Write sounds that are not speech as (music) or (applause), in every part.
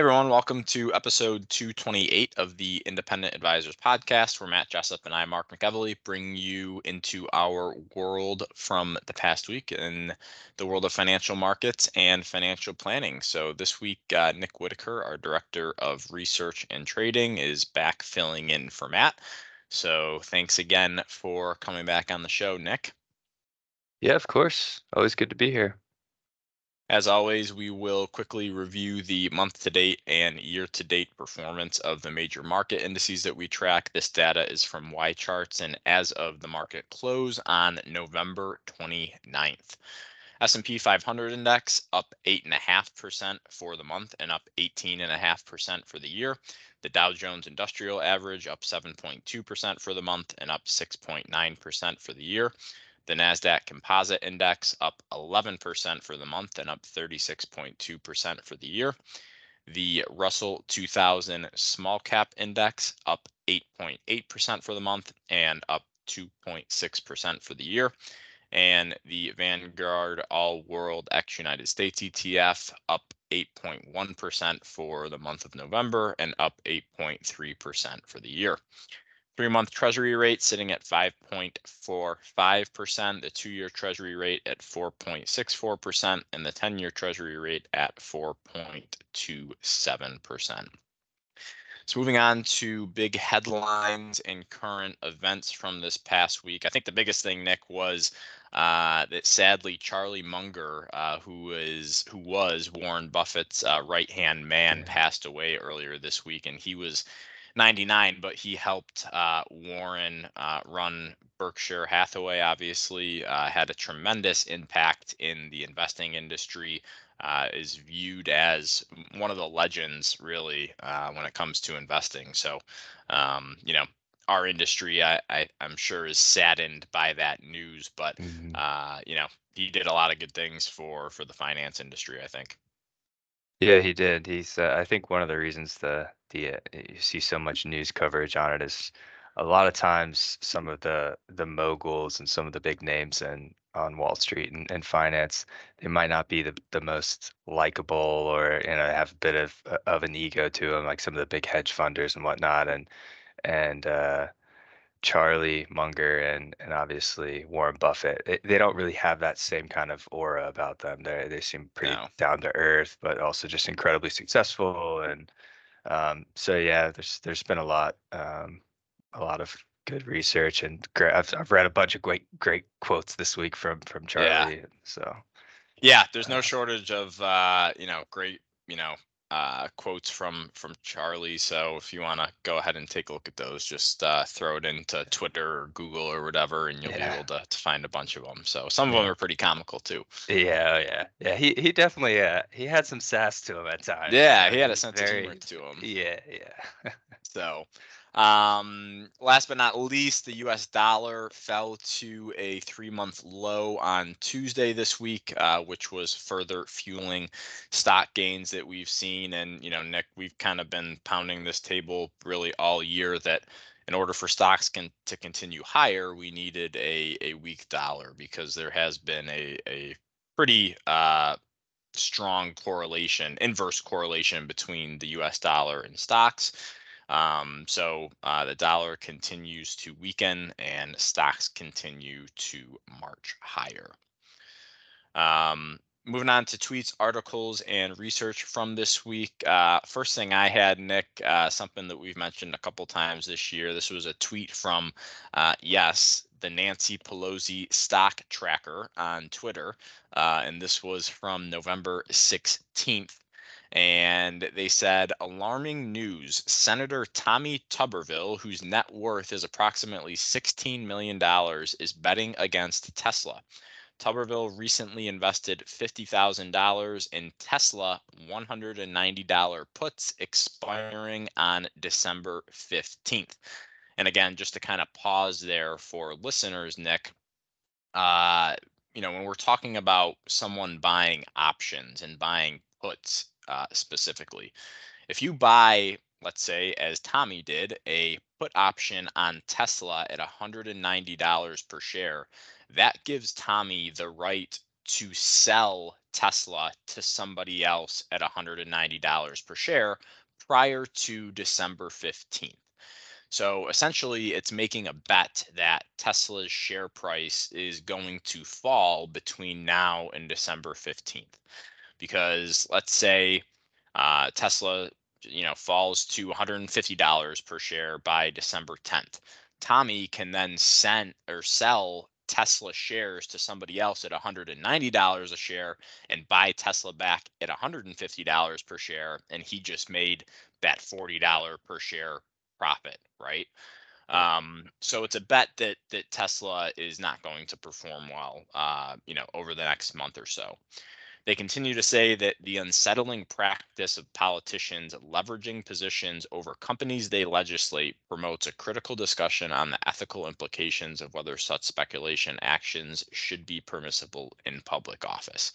Hey everyone, welcome to episode 228 of the Independent Advisors Podcast, where Matt Jessup and I, Mark McEvely, bring you into our world from the past week in the world of financial markets and financial planning. So this week, uh, Nick Whitaker, our Director of Research and Trading, is back filling in for Matt. So thanks again for coming back on the show, Nick. Yeah, of course. Always good to be here. As always, we will quickly review the month to date and year to date performance of the major market indices that we track. This data is from YCharts and as of the market close on November 29th. S&P 500 index up 8.5% for the month and up 18.5% for the year. The Dow Jones Industrial Average up 7.2% for the month and up 6.9% for the year. The NASDAQ Composite Index up 11% for the month and up 36.2% for the year. The Russell 2000 Small Cap Index up 8.8% for the month and up 2.6% for the year. And the Vanguard All World X United States ETF up 8.1% for the month of November and up 8.3% for the year. Three month treasury rate sitting at 5.45%, the two year treasury rate at 4.64%, and the 10 year treasury rate at 4.27%. So moving on to big headlines and current events from this past week. I think the biggest thing, Nick, was uh, that sadly Charlie Munger, uh, who is who was Warren Buffett's uh, right hand man, passed away earlier this week, and he was 99, but he helped uh, Warren uh, run Berkshire Hathaway, obviously, uh, had a tremendous impact in the investing industry, uh, is viewed as one of the legends, really, uh, when it comes to investing. So, um, you know, our industry, I, I, am sure, is saddened by that news, but, mm-hmm. Uh, you know, he did a lot of good things for for the finance industry, I think. Yeah, he did. He's, uh, I think one of the reasons the the uh, you see so much news coverage on it is a lot of times some of the the moguls and some of the big names and on Wall Street and, and finance, they might not be the, the most likable or you know have a bit of uh, of an ego to them, like some of the big hedge funders and whatnot. And and uh, Charlie Munger and and obviously Warren Buffett, they, they don't really have that same kind of aura about them. They they seem pretty no. down to earth, but also just incredibly successful. And um, so yeah, there's there's been a lot um, a lot of good research and great. I've I've read a bunch of great great quotes this week from from Charlie. Yeah. So yeah, there's no uh, shortage of uh, you know great you know uh, quotes from from Charlie. So if you want to go ahead and take a look at those, just uh, throw it into Twitter or Google or whatever, and you'll yeah. be able to, to find a bunch of them. So some of them are pretty comical too. Yeah, yeah, yeah. He he definitely uh, he had some sass to him at times. Yeah, he had a sense Very, of humor to him. Yeah, yeah. (laughs) so um, last but not least, the US dollar fell to a three month low on Tuesday this week, uh, which was further fueling stock gains that we've seen. And, you know, Nick, we've kind of been pounding this table really all year that in order for stocks can, to continue higher, we needed a, a weak dollar because there has been a, a pretty uh, strong correlation, inverse correlation between the US dollar and stocks. Um, so uh, the dollar continues to weaken and stocks continue to march higher. Um, moving on to tweets, articles, and research from this week. Uh, first thing I had, Nick, uh, something that we've mentioned a couple times this year. This was a tweet from uh, Yes, the Nancy Pelosi stock tracker on Twitter. Uh, and this was from November 16th and they said alarming news. Senator tommy tuberville whose net worth is approximately $16 million is betting against tesla. Tuberville recently invested $50000 in tesla $190 puts expiring on december 15th and again just to kind of pause there for listeners nick uh, you know, when we're talking about someone buying options and buying puts uh, specifically, if you buy, let's say, as Tommy did, a put option on Tesla at $190 per share, that gives Tommy the right to sell Tesla to somebody else at $190 per share prior to December 15th. So essentially, it's making a bet that Tesla's share price is going to fall between now and December 15th. Because let's say uh, Tesla, you know, falls to $150 per share by December 10th. Tommy can then send or sell Tesla shares to somebody else at $190 a share and buy Tesla back at $150 per share. And he just made that $40 per share profit, right? Um, so it's a bet that that Tesla is not going to perform well, uh, you know, over the next month or so. They continue to say that the unsettling practice of politicians leveraging positions over companies they legislate promotes a critical discussion on the ethical implications of whether such speculation actions should be permissible in public office.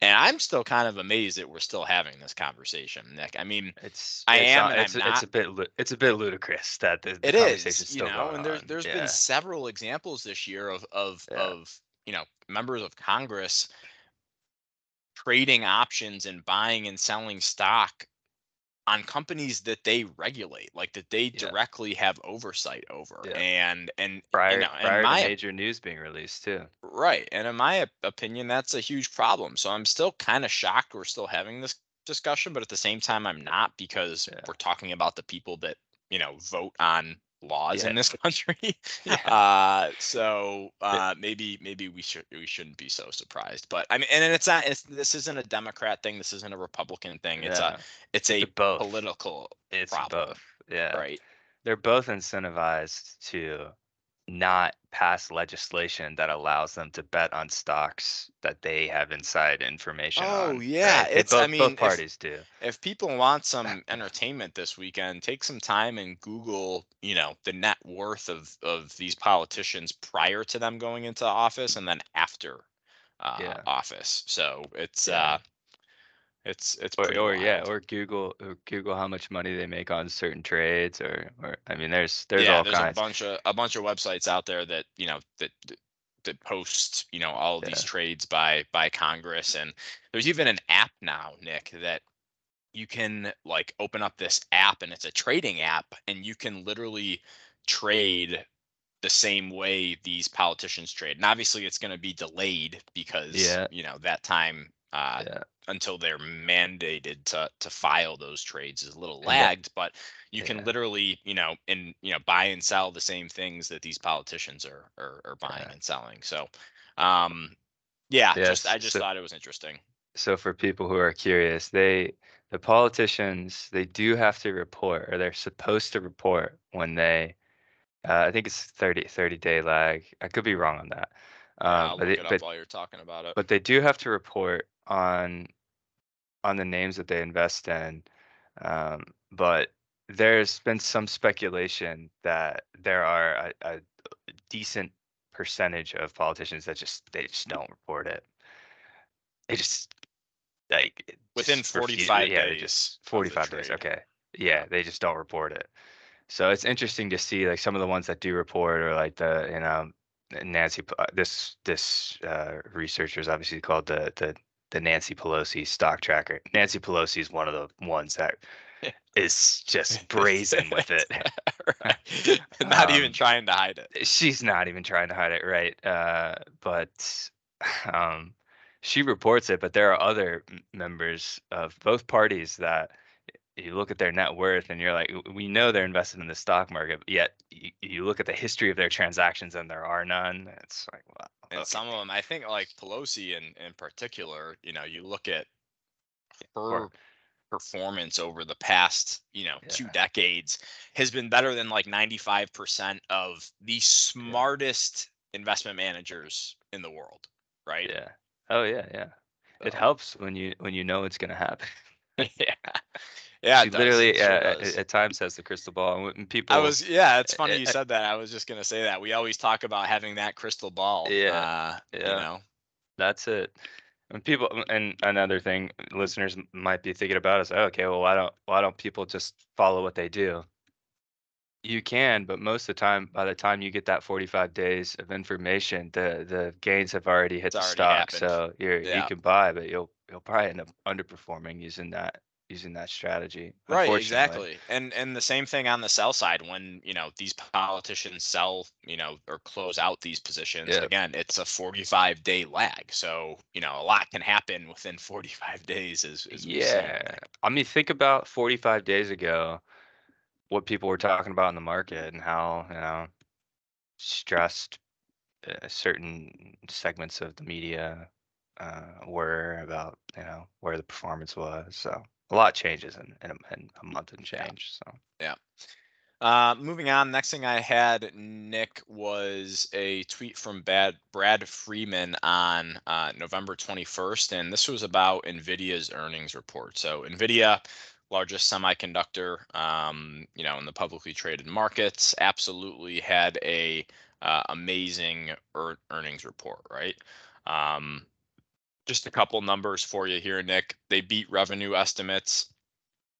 And I'm still kind of amazed that we're still having this conversation, Nick. I mean, It's I it's am uh, not, it's, it's a bit it's a bit ludicrous that the, the it is, you still know, and there's on. there's Yeah, been several examples this year of of Yeah. of you know members of Congress trading options and buying and selling stock on companies that they regulate, like that they Yeah. directly have oversight over. Yeah. And and prior you know, prior to my major news being released too. right, and in my opinion, that's a huge problem. So I'm still kind of shocked we're still having this discussion, but at the same time, I'm not because Yeah. we're talking about the people that you know vote on laws in this (laughs) country. Yeah. Uh, so uh, maybe maybe we should we shouldn't be so surprised. But I mean, and it's not. It's, this isn't a Democrat thing. This isn't a Republican thing. It's Yeah. a it's a both. political It's problem, both. Yeah. right? They're both incentivized to not pass legislation that allows them to bet on stocks that they have inside information Oh, on. yeah, right? They it's- I both, mean, both if- parties do. If people want some (laughs) entertainment this weekend, take some time and Google, you know, the net worth of of these politicians prior to them going into office and then after uh, Yeah. office. So it's Yeah. uh, it's it's Or, or yeah, or Google or Google how much money they make on certain trades, or or I mean, there's there's yeah, all there's kinds. a bunch of a bunch of websites out there that you know that that- post you know all of these trades by by Congress, and there's even an app now, Nick, that you can like open up this app, and it's a trading app, and you can literally trade the same way these politicians trade. And obviously, it's going to be delayed because Yeah. you know that time. Uh, Yeah. until they're mandated to to file those trades is a little Yeah. lagged, but you can Yeah. literally, you know, and you know, buy and sell the same things that these politicians are are, are buying Yeah. and selling. So, um, yeah, just I just so- thought it was interesting. so for people who are curious, they the politicians they do have to report or they're supposed to report when they uh, I think it's 30 30 day lag. I could be wrong on that. Yeah, Um, I'll but, look they, it up but while you're talking about it. but they do have to report on on the names that they invest in. Um, but there's been some speculation that there are a, a decent percentage of politicians that just they just don't report it. They just like Within just refuse- 45 yeah, they days just 45 days. Okay. Yeah, they just don't report it. So it's interesting to see like some of the ones that do report or like the you know Nancy uh, this this uh, researcher is obviously called the the the Nancy Pelosi stock tracker. Nancy Pelosi is one of the ones that is just (laughs) brazen with it. (laughs) Right. (laughs) Not even Um, trying to hide it. She's not even trying to hide it, right? Uh, but (sighs) um, she reports it. But there are other members of both parties that you look at their net worth and you're like, we know they're invested in the stock market, but yet you, you look at the history of their transactions and there are none. It's like, wow. Uh, and okay. some of them, I think, like Pelosi in in particular, you know, you look at her Or- performance over the past, you know, two decades has been better than like 95% of the smartest investment managers in the world, right? Yeah. Oh yeah, yeah. It helps when you when you know it's gonna happen. (laughs) yeah. Yeah, she literally It sure uh, at, at times has the crystal ball, and people. I was yeah, it's funny you said that. I was just gonna say that. We always talk about having that crystal ball. Yeah, Uh, you yeah. know. That's it. And people, and another thing listeners might be thinking about is, oh, okay, well, why don't why don't people just follow what they do? You can, but most of the time, by the time you get that 45 days of information, the the gains have already hit It's the already stock. happened. So you're you can buy, but you'll you'll probably end up underperforming using that using that strategy. Right, exactly. And and the same thing on the sell side when, you know, these politicians sell, you know, or close out these positions. Yeah. Again, it's a 45 day lag. So, you know, a lot can happen within (laughs) 45 days as, as we've. Yeah. I mean, think about 45 days ago, what people were talking about in the market and how, you know, stressed uh, certain segments of the media uh, were about, you know, where the performance was. So a lot changes in, in, a, in a month and change. So yeah. Uh, moving on, next thing I had, Nick, was a tweet from Bad Brad Freeman on uh, November 21st, and this was about NVIDIA's earnings report. So NVIDIA, largest semiconductor, um, you know, in the publicly traded markets, absolutely had a uh, amazing ear- earnings report, right? Um, just a couple numbers for you here, Nick. They beat revenue estimates.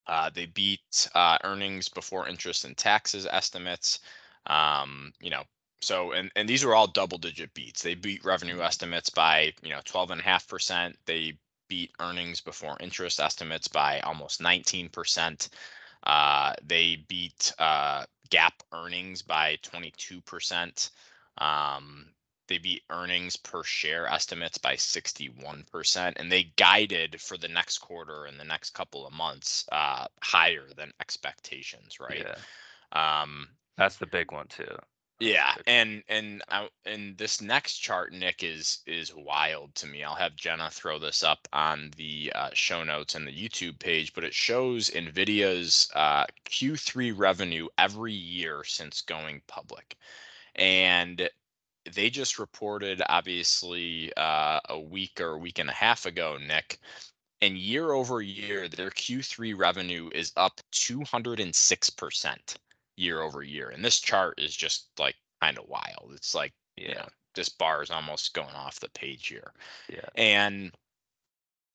Uh, they beat uh, earnings before interest and taxes estimates. Um, you know, so and and these were all double digit beats. They beat revenue estimates by you know 12 and a half percent. They beat earnings before interest estimates by almost 19 percent. Uh, they beat uh, GAAP earnings by 22 percent. Um, they beat earnings per share estimates by 61% and they guided for the next quarter and the next couple of months uh, higher than expectations right? Yeah, um, that's the big one too. yeah and and I, and this next chart nick is is wild to me. I'll have jenna throw this up on the uh, show notes and the youtube page but it shows nvidia's uh, q3 revenue every year since going public. And they just reported obviously uh, a week or a week and a half ago nick and year over year their q3 revenue is up 206% year over year and this chart is just like kind of wild it's like you Yeah, know this bar is almost going off the page here yeah, and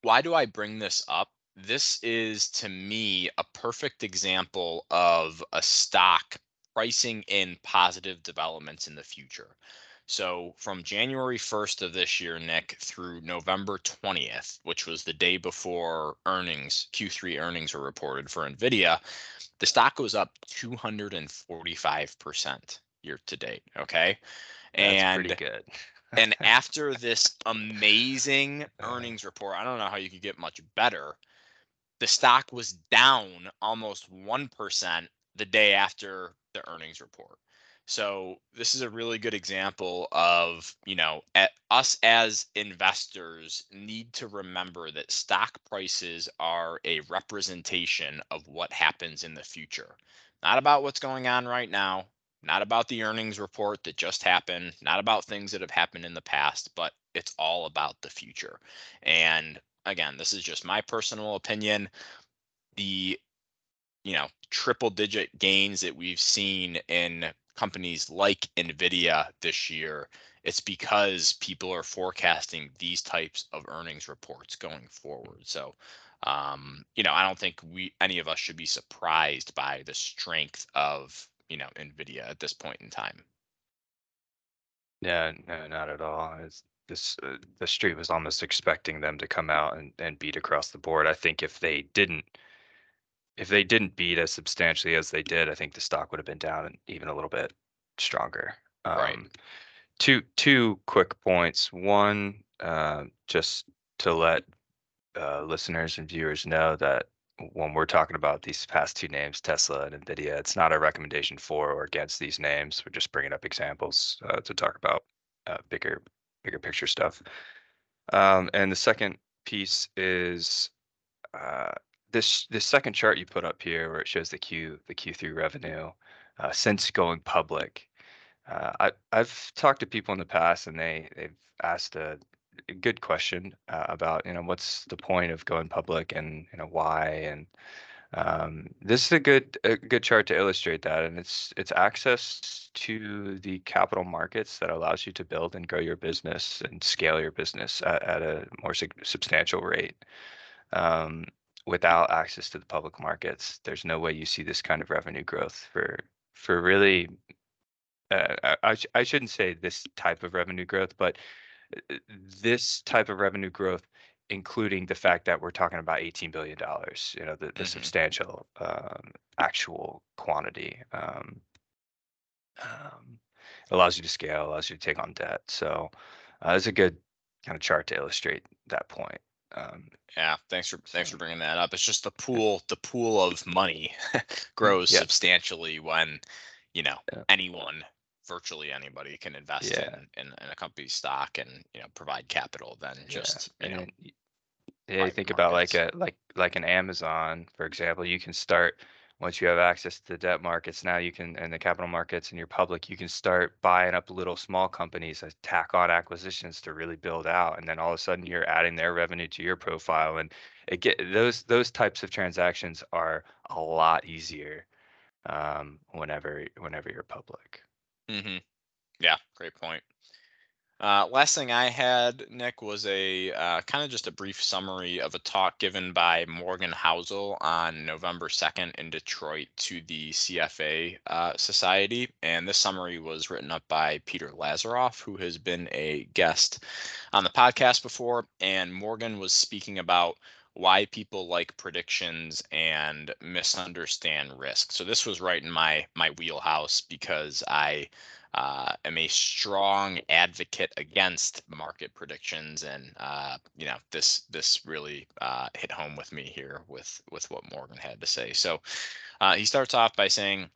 why do I bring this up? This is to me a perfect example of a stock pricing in positive developments in the future. So from January 1st of this year, Nick, through November 20th, which was the day before earnings, Q3 earnings were reported for NVIDIA, the stock was up 245% year to date. Okay. that's and pretty good. and (laughs) after this amazing uh-huh. earnings report, I don't know how you could get much better. The stock was down almost 1% the day after the earnings report. So this is a really good example of, you know, at us as investors need to remember that stock prices are a representation of what happens in the future. Not about what's going on right now, not about the earnings report that just happened, not about things that have happened in the past, but it's all about the future. And again, this is just my personal opinion. The you know, triple digit gains that we've seen in companies like Nvidia this year, it's because people are forecasting these types of earnings reports going forward. So um, you know, I don't think we any of us should be surprised by the strength of you know nvidia at this point in time Yeah, no, not at all. It's this uh, the street was almost expecting them to come out and, and beat across the board. I think if they didn't if they didn't beat as substantially as they did, I think the stock would have been down and even a little bit stronger. Right. Um, two two quick points. One, uh, just to let uh, listeners and viewers know that when we're talking about these past two names, Tesla and Nvidia, it's not a recommendation for or against these names. We're just bringing up examples uh, to talk about uh, bigger bigger picture stuff. Um, and the second piece is uh, this this second chart you put up here, where it shows the Q the Q3 revenue uh, since going public. Uh, I I've talked to people in the past, and they they've asked a, good question uh, about you know what's the point of going public and you know why and Um, this is a good a good chart to illustrate that, and it's it's access to the capital markets that allows you to build and grow your business and scale your business at, at a more substantial rate. Um, without access to the public markets, there's no way you see this kind of revenue growth for for really. Uh, I, I shouldn't say this type of revenue growth, but uh, this type of revenue growth including the fact that we're talking about $18 billion, you know, the, the mm-hmm. substantial um, actual quantity. Um, um, allows you to scale, allows you to take on debt. So uh, it's a good kind of chart to illustrate that point. Um, yeah, thanks for thanks for bringing that up. It's just the pool the pool of money (laughs) grows yeah. substantially when you know yeah. anyone virtually anybody can invest yeah. in, in, in a company's stock and you know provide capital then just you know yeah you think about like a like like an amazon for example you can start once you have access to the debt markets now you can and the capital markets and you're public you can start buying up little small companies tack on acquisitions to really build out and then all of a sudden you're adding their revenue to your profile and it get those those types of transactions are a lot easier um, whenever whenever you're public Mm-hmm. Yeah, great point. Uh, last thing I had, Nick, was a uh, kind of just a brief summary of a talk given by Morgan Housel on November 2nd in Detroit to the CFA uh, Society. And this summary was written up by Peter Lazaroff, who has been a guest on the podcast before. And Morgan was speaking about why people like predictions and misunderstand risk. So this was right in my my wheelhouse because I uh, am a strong advocate against market predictions, and uh, you know this this really uh, hit home with me here with with what Morgan had to say. So uh, he starts off by saying.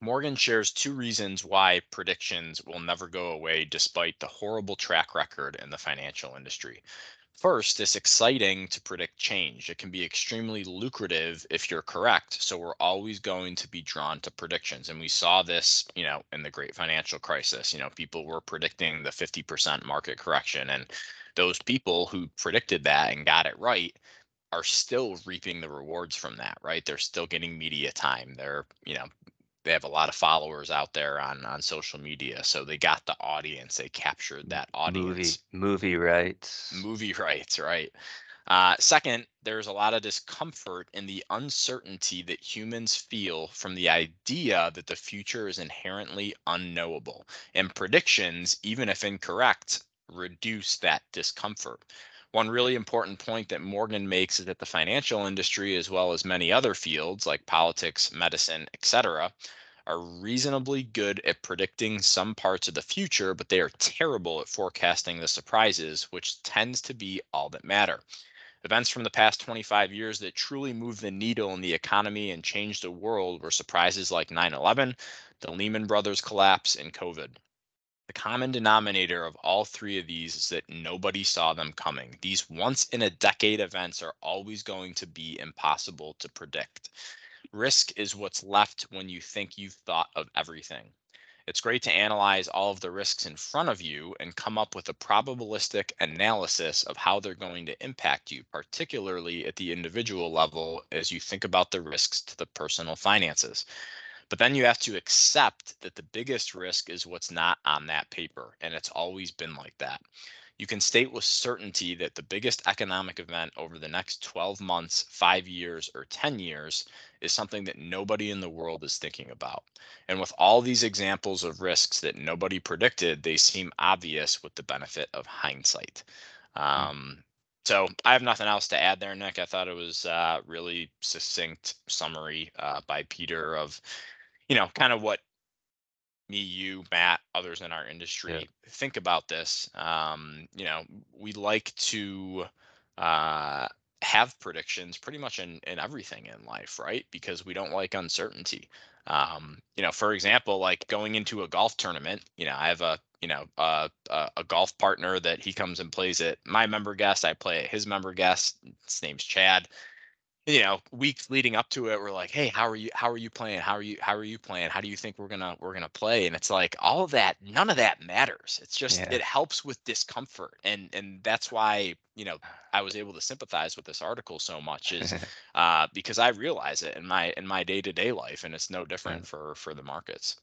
Morgan shares two reasons why predictions will never go away despite the horrible track record in the financial industry. First, it's exciting to predict change. It can be extremely lucrative if you're correct. So we're always going to be drawn to predictions. And we saw this, you know, in the great financial crisis. You know, people were predicting the 50% market correction. And those people who predicted that and got it right are still reaping the rewards from that, right? They're still getting media time. They're, you know, they have a lot of followers out there on on social media so they got the audience they captured that audience. movie movie rights. Movie rights right. Uh, second there's a lot of discomfort in the uncertainty that humans feel from the idea that the future is inherently unknowable and predictions even if incorrect reduce that discomfort one really important point that Morgan makes is that the financial industry, as well as many other fields like politics, medicine, etc., are reasonably good at predicting some parts of the future, but they are terrible at forecasting the surprises, which tends to be all that matter. Events from the past 25 years that truly moved the needle in the economy and changed the world were surprises like 9 11, the Lehman Brothers collapse, and COVID. Common denominator of all three of these is that nobody saw them coming. These once in a decade events are always going to be impossible to predict. Risk is what's left when you think you've thought of everything. It's great to analyze all of the risks in front of you and come up with a probabilistic analysis of how they're going to impact you, particularly at the individual level as you think about the risks to the personal finances. But then you have to accept that the biggest risk is what's not on that paper. And it's always been like that. You can state with certainty that the biggest economic event over the next 12 months, five years, or 10 years is something that nobody in the world is thinking about. And with all these examples of risks that nobody predicted, they seem obvious with the benefit of hindsight. Hmm. Um, so I have nothing else to add there, Nick. I thought it was uh, really succinct summary uh, by Peter of you know, kind of what me, you, Matt, others in our industry yeah. think about this. Um, you know, we like to uh, have predictions pretty much in, in everything in life, right? Because we don't like uncertainty. Um, you know, for example, like going into a golf tournament, you know, I have a, you know, a, a, a golf partner that he comes and plays at my member guest. I play at his member guest. His name's Chad you know weeks leading up to it we're like hey how are you how are you playing? How are you how are you playing? How do you think we're gonna we're gonna play? And it's like all of that none of that matters. It's just Yeah. it helps with discomfort. And and that's why you know i was able to sympathize with this article so much is (laughs) uh because i realize it in my in my day-to-day life and it's no different for for the markets.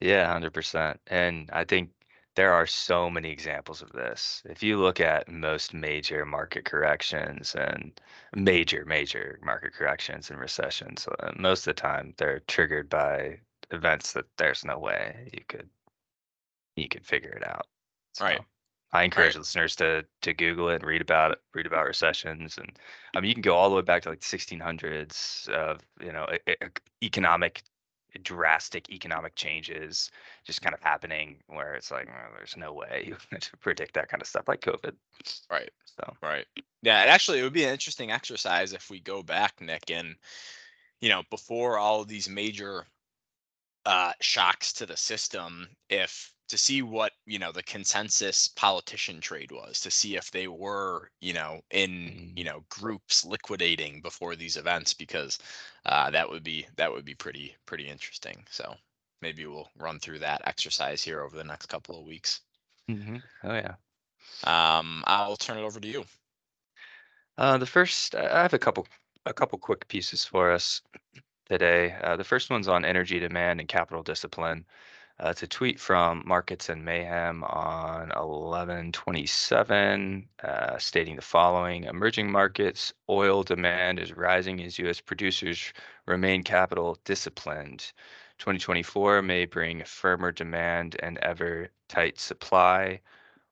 Yeah, 100%. And I think there are so many examples of this. If you look at most major market corrections and major, major market corrections and recessions, uh, most of the time they're triggered by events that there's no way you could you could figure it out. Right. So I encourage Right. listeners to to Google it and read about it, read about recessions, and I mean you can go all the way back to like the 1600s of you know e- economic drastic economic changes just kind of happening where it's like "Well, there's no way (laughs) you can predict that kind of stuff like COVID. right So Right. Yeah, and actually it would be an interesting exercise if we go back, Nick, and you know, before all of these major uh shocks to the system, if to see what, you know, the consensus politician trade was, to see if they were, you know, in, you Mm. know, groups liquidating before these events, because uh that would be that would be pretty pretty interesting. So maybe we'll run through that exercise here over the next couple of weeks. hmm oh yeah. Um, I'll turn it over to you. Uh, the first, I I have a couple, a couple quick pieces for us today. Uh, the first one's on energy demand and capital discipline. Uh, it's a tweet from Markets and Mayhem on 1127, uh, stating the following Emerging markets, oil demand is rising as U.S. producers remain capital disciplined. 2024 may bring firmer demand and ever tight supply.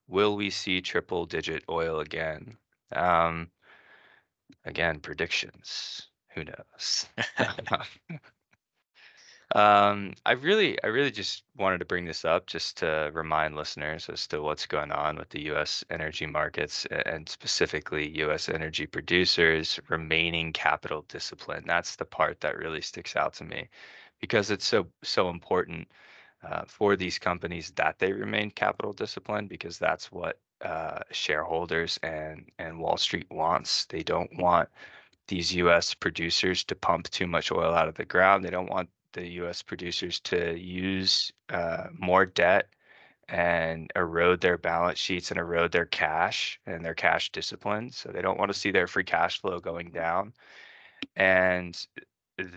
Will we see triple digit oil again? Um, again, predictions. Who knows? (laughs) (laughs) Um, I really, I really just wanted to bring this up just to remind listeners as to what's going on with the U.S. energy markets and specifically U.S. energy producers remaining capital discipline. That's the part that really sticks out to me because it's so, so important uh, for these companies that they remain capital disciplined because that's what uh, shareholders and and Wall Street wants. They don't want these U.S. producers to pump too much oil out of the ground. They don't want the U.S. producers to use uh, more debt and erode their balance sheets and erode their cash and their cash discipline. So they don't want to see their free cash flow going down. And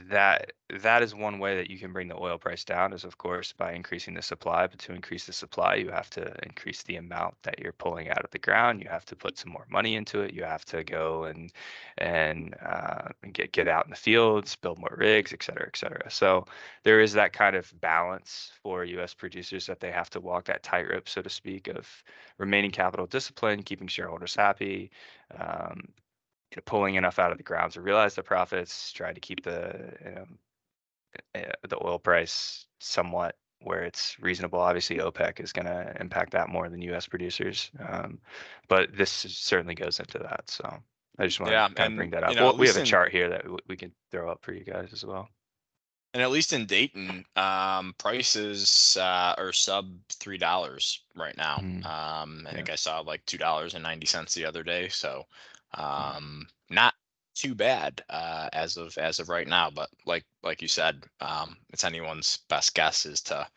that that is one way that you can bring the oil price down is of course by increasing the supply but to increase the supply you have to increase the amount that you're pulling out of the ground you have to put some more money into it you have to go and and uh, get get out in the fields build more rigs et cetera et cetera. So there is that kind of balance for us producers that they have to walk that tightrope so to speak of remaining capital discipline keeping shareholders happy um, you know, pulling enough out of the ground to realize the profits, try to keep the you know, uh, the oil price somewhat where it's reasonable. Obviously, OPEC is going to impact that more than U.S. producers, um, but this certainly goes into that. So I just want Yeah, to kind of bring that you up. know, Well, we have a in- chart here that we can throw up for you guys as well. And at least in Dayton, um, prices uh, are sub three dollars right now. Mm, Um, I yeah. think I saw like two dollars and ninety cents the other day, so. Um, not too bad uh, as of as of right now. But like like you said, um, it's anyone's best guess as to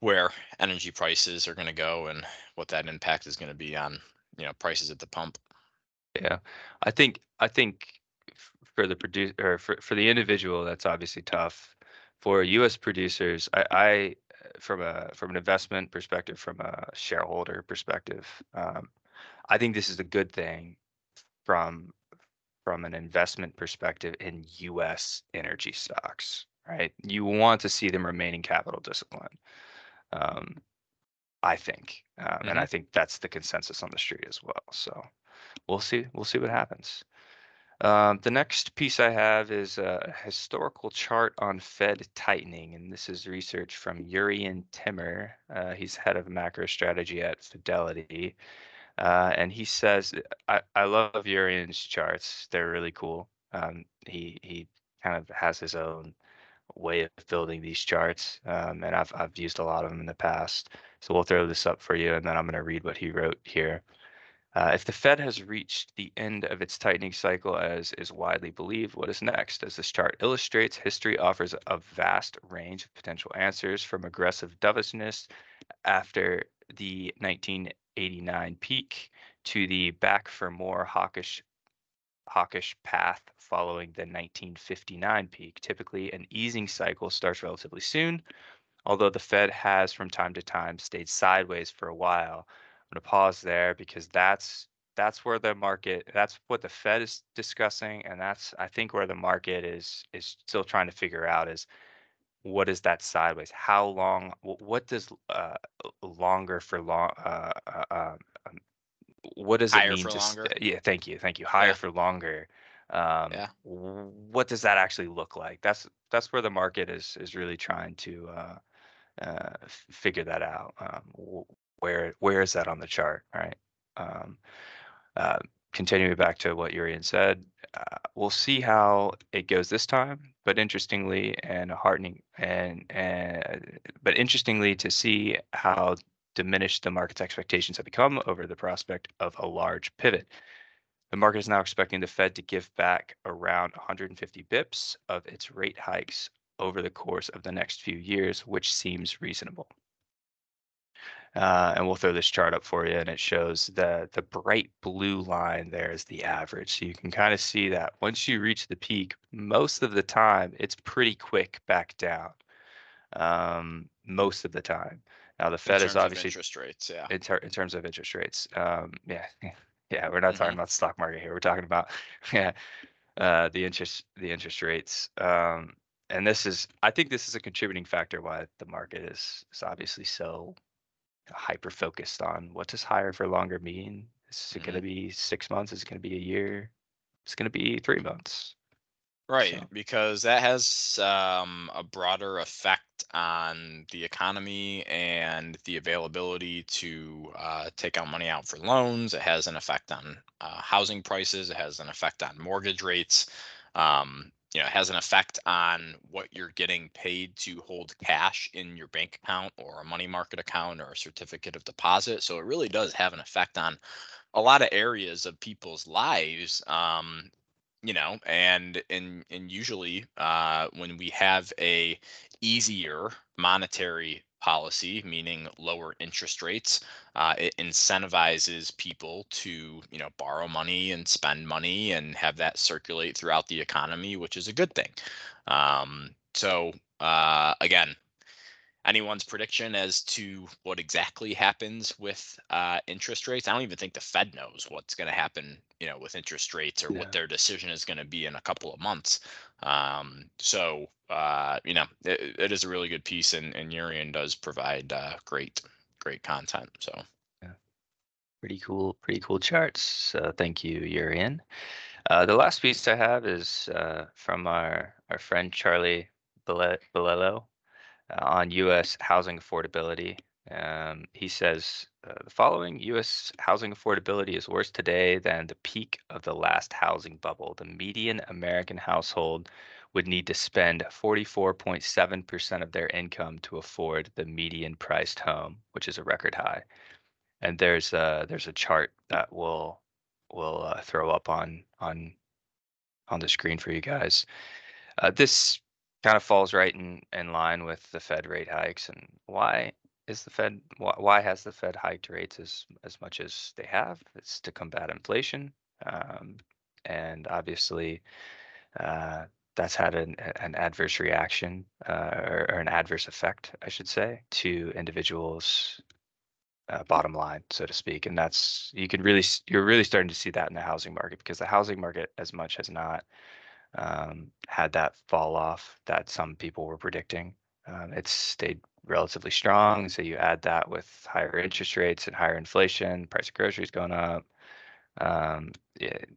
where energy prices are going to go and what that impact is going to be on you know prices at the pump. Yeah, I think I think for the producer or for, for the individual, that's obviously tough. For U.S. producers, I, I uh, from a from an investment perspective, from a shareholder perspective, um, I think this is a good thing from from an investment perspective in U.S. energy stocks. Right, you want to see them remaining capital discipline. Um, I think, um, and I think that's the consensus on the street as well. So we'll see. We'll see what happens. Um, the next piece I have is a historical chart on Fed tightening, and this is research from Jurrien Timmer. Uh, he's head of macro strategy at Fidelity, uh, and he says, I, "I love Jurrien's charts. They're really cool. Um, he he kind of has his own way of building these charts, um, and I've I've used a lot of them in the past. So we'll throw this up for you, and then I'm going to read what he wrote here." Uh, if the Fed has reached the end of its tightening cycle, as is widely believed, what is next? As this chart illustrates, history offers a vast range of potential answers from aggressive dovishness after the 1989 peak to the back for more hawkish hawkish path following the 1959 peak. Typically, an easing cycle starts relatively soon, although the Fed has from time to time stayed sideways for a while I'm going to pause there because that's that's where the market that's what the Fed is discussing and that's I think where the market is is still trying to figure out is what is that sideways how long what does uh, longer for long uh, uh, um, um, what does Higher it mean for to st- longer? yeah thank you thank you higher Yeah. for longer um Yeah. what does that actually look like that's that's where the market is is really trying to uh uh f- figure that out um where where is that on the chart right um uh continuing back to what Jurrien said uh, we'll see how it goes this time but interestingly and heartening and and but interestingly to see how diminished the market's expectations have become over the prospect of a large pivot the market is now expecting the Fed to give back around 150 bips of its rate hikes over the course of the next few years, which seems reasonable. Uh, and we'll throw this chart up for you, and it shows the the bright blue line there is the average. So you can kind of see that once you reach the peak, most of the time it's pretty quick back down. Um, most of the time. Now the In Fed terms is of obviously interest rates. Yeah. in, ter- in terms of interest rates. Um, yeah, (laughs) yeah, we're not talking Mhm. about the stock market here. We're talking about (laughs) yeah, uh, the interest the interest rates. Um, and this is, I think, this is a contributing factor why the market is is obviously so hyper focused on what does higher for longer mean. Is it going to be six months? Is it going to be a year? It's going to be three months. Right, So- because that has um, a broader effect on the economy and the availability to uh, take out money out for loans. It has an effect on uh, housing prices. It has an effect on mortgage rates. Um, you know, has an effect on what you're getting paid to hold cash in your bank account or a money market account or a certificate of deposit. So it really does have an effect on a lot of areas of people's lives. Um, you know and and and usually uh, when we have a easier monetary policy meaning lower interest rates uh, it incentivizes people to you know borrow money and spend money and have that circulate throughout the economy which is a good thing um, so uh, again anyone's prediction as to what exactly happens with uh, interest rates. I don't even think the Fed knows what's going to happen, you know, with interest rates or Yeah. what their decision is going to be in a couple of months. Um, so, uh, you know, it, it is a really good piece, and, and Jurrien does provide uh, great, great content. So, yeah, Pretty cool, pretty cool charts. So thank you, Jurrien. Uh, the last piece I have is uh, from our, our friend Charlie Bele- uh, on U.S. housing affordability. Um, he says uh, the following U.S. housing affordability is worse today than the peak of the last housing bubble. The median American household would need to spend 44.7% of their income to afford the median priced home, which is a record high. And there's a, there's a chart that we'll we'll uh, throw up on on on the screen for you guys. Uh, this kind of falls right in, in line with the Fed rate hikes. And why is the Fed why, why has the Fed hiked rates as as much as they have? It's to combat inflation, um, and obviously uh, that's had an an adverse reaction uh, or, or an adverse effect, I should say, to individuals. Uh, bottom line, so to speak, and that's you can really you're really starting to see that in the housing market because the housing market as much has not um, had that fall off that some people were predicting. Um, it's stayed relatively strong. So you add that with higher interest rates and higher inflation, price of groceries going up. Um, it,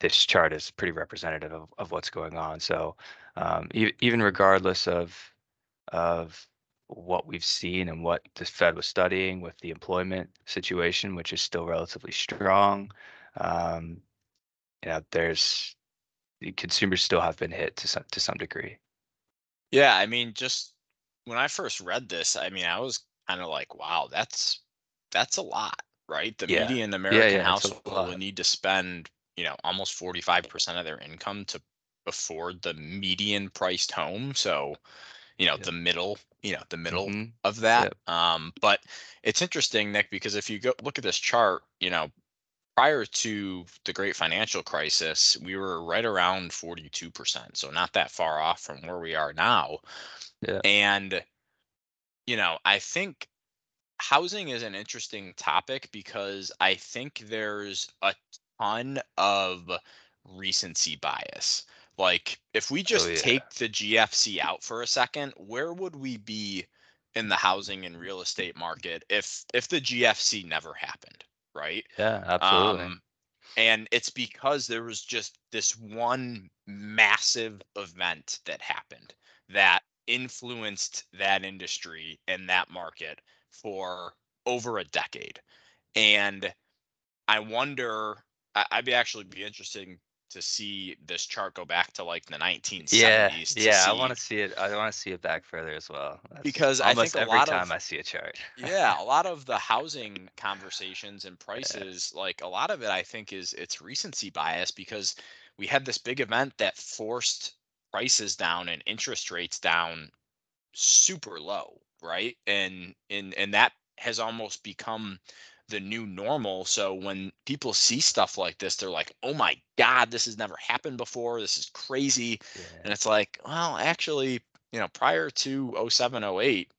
this chart is pretty representative of, of what's going on. So um, e- even regardless of of what we've seen and what the Fed was studying with the employment situation, which is still relatively strong, um, you know, there's the consumers still have been hit to some to some degree. yeah, I mean, just when I first read this, I mean, I was kind of like, wow, that's that's a lot, right? The Yeah. median American yeah, a household will need to spend, you know, almost 45% of their income to afford the median priced home. So, you know, Yep. the middle, you know, the middle Mhm. of that. Um, but it's interesting, Nick, because if you go look at this chart, you know, prior to the great financial crisis, we were right around 42%. So not that far off from where we are now. Yeah. And, you know, I think housing is an interesting topic because I think there's a ton of recency bias. Like, if we just Oh, yeah. take the GFC out for a second, where would we be in the housing and real estate market if if the GFC never happened, right? Yeah, absolutely. Um, and it's because there was just this one massive event that happened that influenced that industry and that market for over a decade. And I wonder, I- I'd be actually be interested to see this chart go back to like the 1970s. yeah, yeah. I want to see it. I want to see it back further as well. That's Because I almost think a every time of- I see a chart. (laughs) yeah a lot of the housing conversations and prices like a lot of it i think is it's recency bias because we had this big event that forced prices down and interest rates down super low right and and and that has almost become the new normal. So when people see stuff like this they're like oh my god this has never happened before. This is crazy. And it's like well actually you know prior to 07 08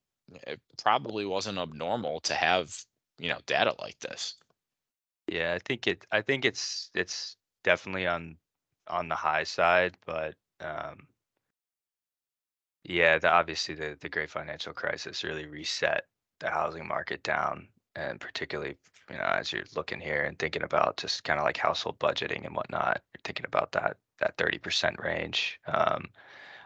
it probably wasn't abnormal to have you know data like this. Yeah, I think it. I think it's it's definitely on on the high side, but um, yeah, the, obviously the the great financial crisis really reset the housing market down, and particularly you know as you're looking here and thinking about just kind of like household budgeting and whatnot, you're thinking about that that thirty percent range. Um,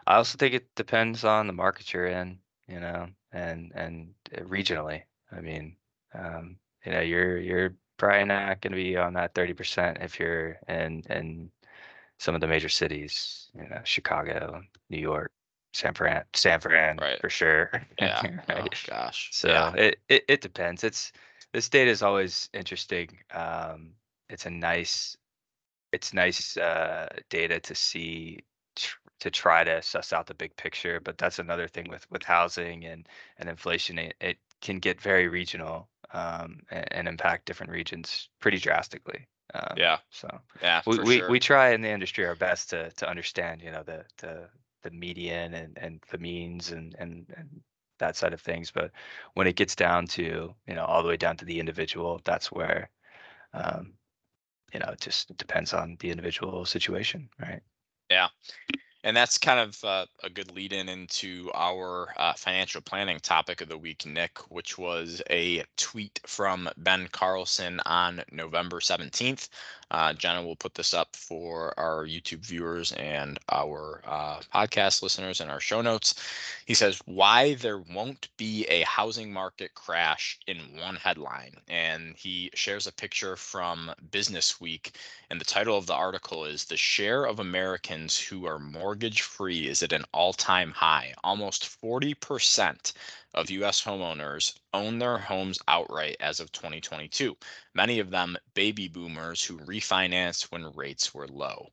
I also think it depends on the market you're in, you know, and and uh, regionally. I mean, um, you know, you're you're probably not going to be on that 30% if you're in in some of the major cities, you know, Chicago, New York, San Fran, San Fran Right. for sure. (laughs) yeah right? oh gosh So yeah it, it it depends. It's this data is always interesting. Um, it's a nice it's nice uh, data to see tr- to try to suss out the big picture. But that's another thing with with housing and and inflation. It, it can get very regional um, and, and impact different regions pretty drastically. Um, yeah So yeah we, we, sure. we try in the industry our best to to understand you know the the the median and and the means and and and that side of things but when it gets down to you know all the way down to the individual that's where um you know it just depends on the individual situation right Yeah. And that's kind of uh, a good lead in into our uh, financial planning topic of the week, Nick, which was a tweet from Ben Carlson on November 17th. Uh, Jenna will put this up for our YouTube viewers and our uh, podcast listeners in our show notes. He says, Why there won't be a housing market crash in one headline. And he shares a picture from Business Week and the title of the article is The Share of Americans Who Are Mortgage Free is at an All Time High. Almost 40% of U.S. homeowners own their homes outright as of 2022, many of them baby boomers who refinanced when rates were low.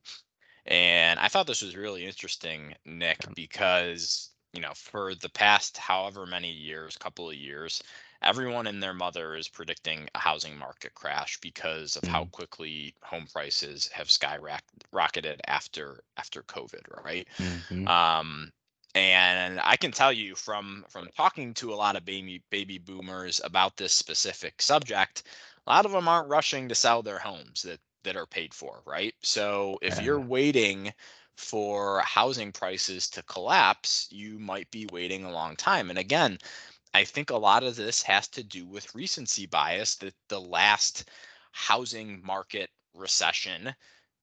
And I thought this was really interesting, Nick, because, you know, for the past however many years, couple of years, everyone and their mother is predicting a housing market crash because of how quickly home prices have skyrocketed after after COVID, right? Mhm. Um, and I can tell you from from talking to a lot of baby baby boomers about this specific subject, a lot of them aren't rushing to sell their homes that that are paid for, right? So if Yeah. you're waiting for housing prices to collapse, you might be waiting a long time. And again, I think a lot of this has to do with recency bias that the last housing market recession,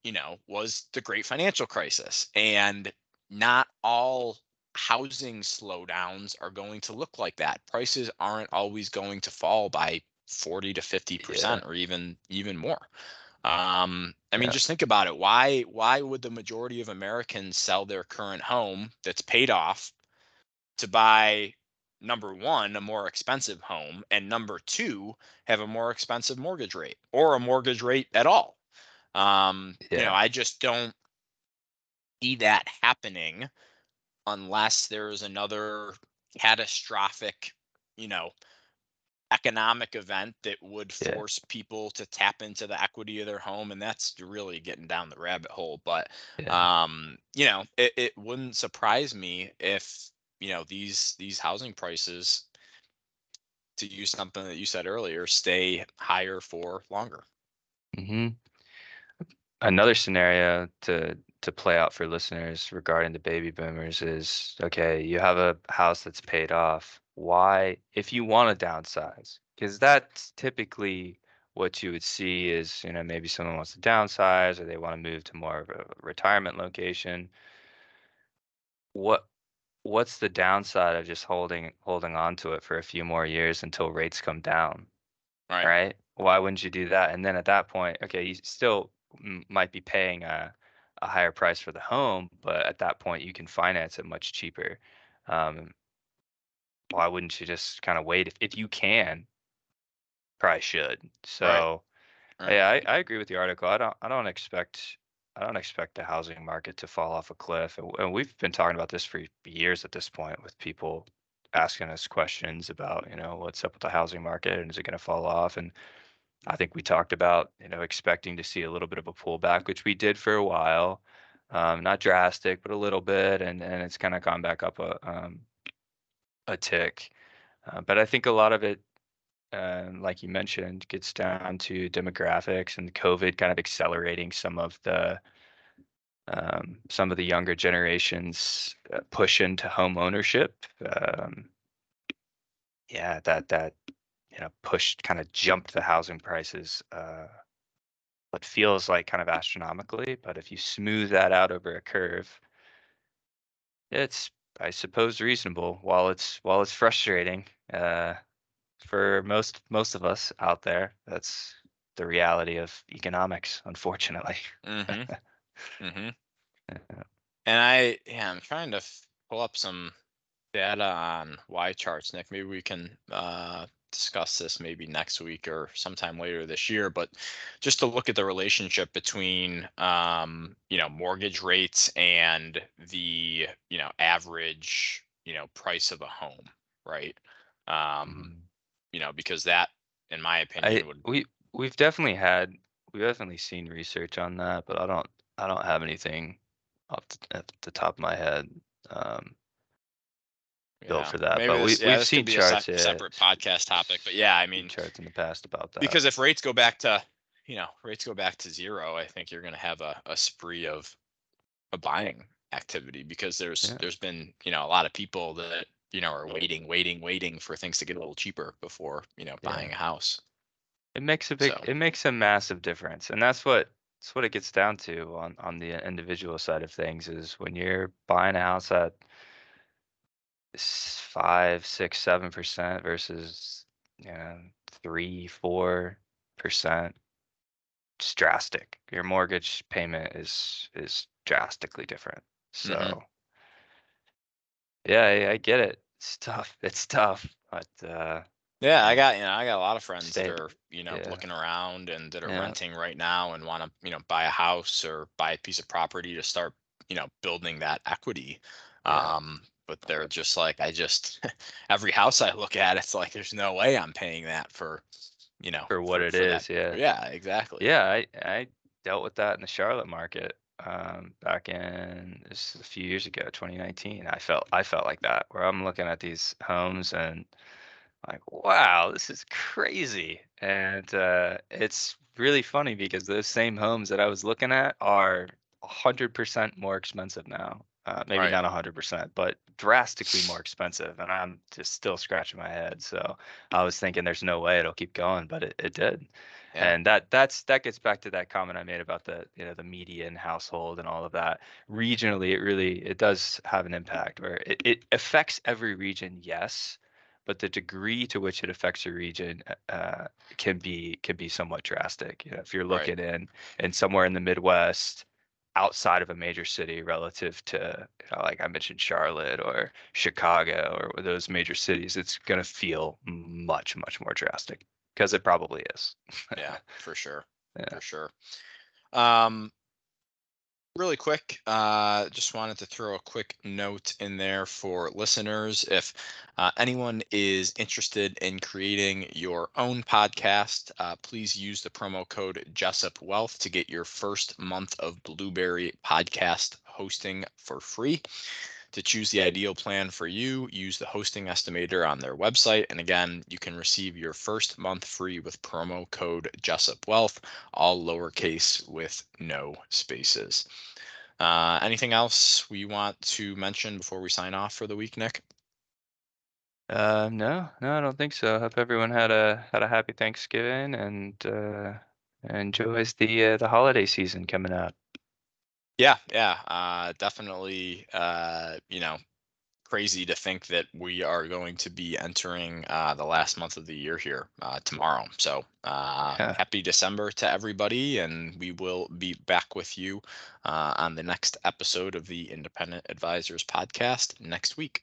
you know, was the great financial crisis. And not all housing slowdowns are going to look like that. Prices aren't always going to fall by 40 to 50% or even even more. Um, I mean, Yeah. just think about it. Why why would the majority of Americans sell their current home that's paid off to buy number one, a more expensive home, and number two, have a more expensive mortgage rate or a mortgage rate at all. Um, You know, I just don't see that happening unless there's another catastrophic, you know, economic event that would Yeah. force people to tap into the equity of their home and that's really getting down the rabbit hole but Yeah. um you know it, it wouldn't surprise me if you know these these housing prices to use something that you said earlier stay higher for longer mm-hmm. Another scenario to to play out for listeners regarding the baby boomers is okay, you have a house that's paid off. Why, if you want to downsize, because that's typically what you would see is, you know, maybe someone wants to downsize or they want to move to more of a retirement location. What what's the downside of just holding holding on to it for a few more years until rates come down? right right? Why wouldn't you do that? And then at that point, okay, you still m- might be paying a, a higher price for the home, but at that point, you can finance it much cheaper. Um, why wouldn't you just kind of wait if, if you can? Probably should. So, right. yeah, I, I agree with the article. I don't I don't expect I don't expect the housing market to fall off a cliff. And, and we've been talking about this for years at this point with people asking us questions about, you know, what's up with the housing market and is it going to fall off? And I think we talked about, you know, expecting to see a little bit of a pullback, which we did for a while. Um, not drastic, but a little bit, and and it's kind of gone back up a um, a tick. Uh, but I think a lot of it, um, like you mentioned, gets down to demographics and COVID kind of accelerating some of the um, some of the younger generations uh, push into home ownership. Um, yeah, that that you know pushed kind of jumped the housing prices. Uh, what feels like kind of astronomically, but if you smooth that out over a curve, it's I suppose reasonable. While it's while it's frustrating uh, for most most of us out there, that's the reality of economics, unfortunately. mm-hmm (laughs) mm-hmm Yeah. and i yeah i'm trying to f- pull up some data on YCharts nick maybe we can uh discuss this maybe next week or sometime later this year but just to look at the relationship between um you know mortgage rates and the you know average you know price of a home right um Mhm. you know because that in my I opinion would we we've definitely had we've definitely seen research on that, but I don't I don't have anything off the, at the top of my head um, yeah for that. maybe But we this yeah we've seen could be a charts, yeah, separate podcast topic but yeah i mean charts in the past about that. because if rates go back to you know rates go back to zero i think you're going to have a, a spree of a buying activity because there's Yeah. there's been you know a lot of people that you know are waiting waiting waiting for things to get a little cheaper before you know buying Yeah. a house It makes a big So- it makes a massive difference. And that's what that's what it gets down to on on the individual side of things is when you're buying a house at s- five, six, seven percent versus you know three, four percent. It's drastic. Your mortgage payment is is drastically different. So Mhm. yeah, I, I get it. It's tough. It's tough. But uh yeah i got you know i got a lot of friends that stable. are you know Yeah. looking around and that are Yeah. renting right now and want to you know buy a house or buy a piece of property to start you know building that equity Yeah. um but they're just like i just (laughs) every house i look at it's like there's no way i'm paying that for you know For what it is, yeah. yeah exactly Yeah, I I dealt with that in the Charlotte market um, back in this a few years ago, 2019. I felt I felt like that, where I'm looking at these homes and like, wow, this is crazy. And uh, it's really funny because those same homes that I was looking at are 100% more expensive now. Uh, maybe Right. not 100%, but drastically more expensive. And I'm just still scratching my head. So I was thinking there's no way it'll keep going, but it, it did Yeah. and that that's that gets back to that comment i made about the you know the median household and all of that regionally it really it does have an impact where it, it affects every region yes but the degree to which it affects your region uh, can be can be somewhat drastic you know if you're Right. looking in and somewhere in the midwest outside of a major city relative to you know, like I mentioned Charlotte or Chicago or those major cities, it's going to feel much much more drastic because it probably is. yeah, for sure. (laughs) Yeah. For sure. Um, really quick, uh, just wanted to throw a quick note in there for listeners. If uh, anyone is interested in creating your own podcast, uh, please use the promo code Jessup Wealth to get your first month of Blubrry podcast hosting for free. To choose the ideal plan for you, use the hosting estimator on their website. And again, you can receive your first month free with promo code Jessup Wealth, all lowercase with no spaces. Uh, anything else we want to mention before we sign off for the week, Nick? Uh, no, no, I don't think so. Hope everyone had a had a happy Thanksgiving and uh, enjoys the uh, the holiday season coming out. Yeah, yeah, uh, definitely. Uh, you know, crazy to think that we are going to be entering uh, the last month of the year here uh, tomorrow. So uh, Yeah. happy December to everybody, and we will be back with you uh, on the next episode of the Independent Advisors podcast next week.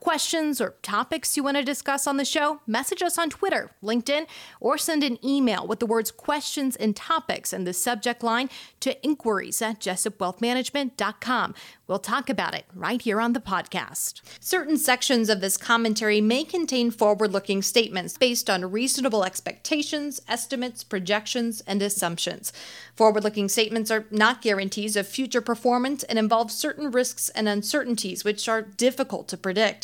questions or topics you want to discuss on the show? Message us on Twitter, LinkedIn, or send an email with the words questions and topics in the subject line to inquiries at jessupwealthmanagement.com. We'll talk about it right here on the podcast. Certain sections of this commentary may contain forward looking statements based on reasonable expectations, estimates, projections, and assumptions. Forward looking statements are not guarantees of future performance and involve certain risks and uncertainties which are difficult to predict.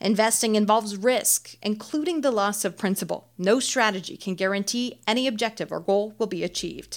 Investing involves risk, including the loss of principal. No strategy can guarantee any objective or goal will be achieved.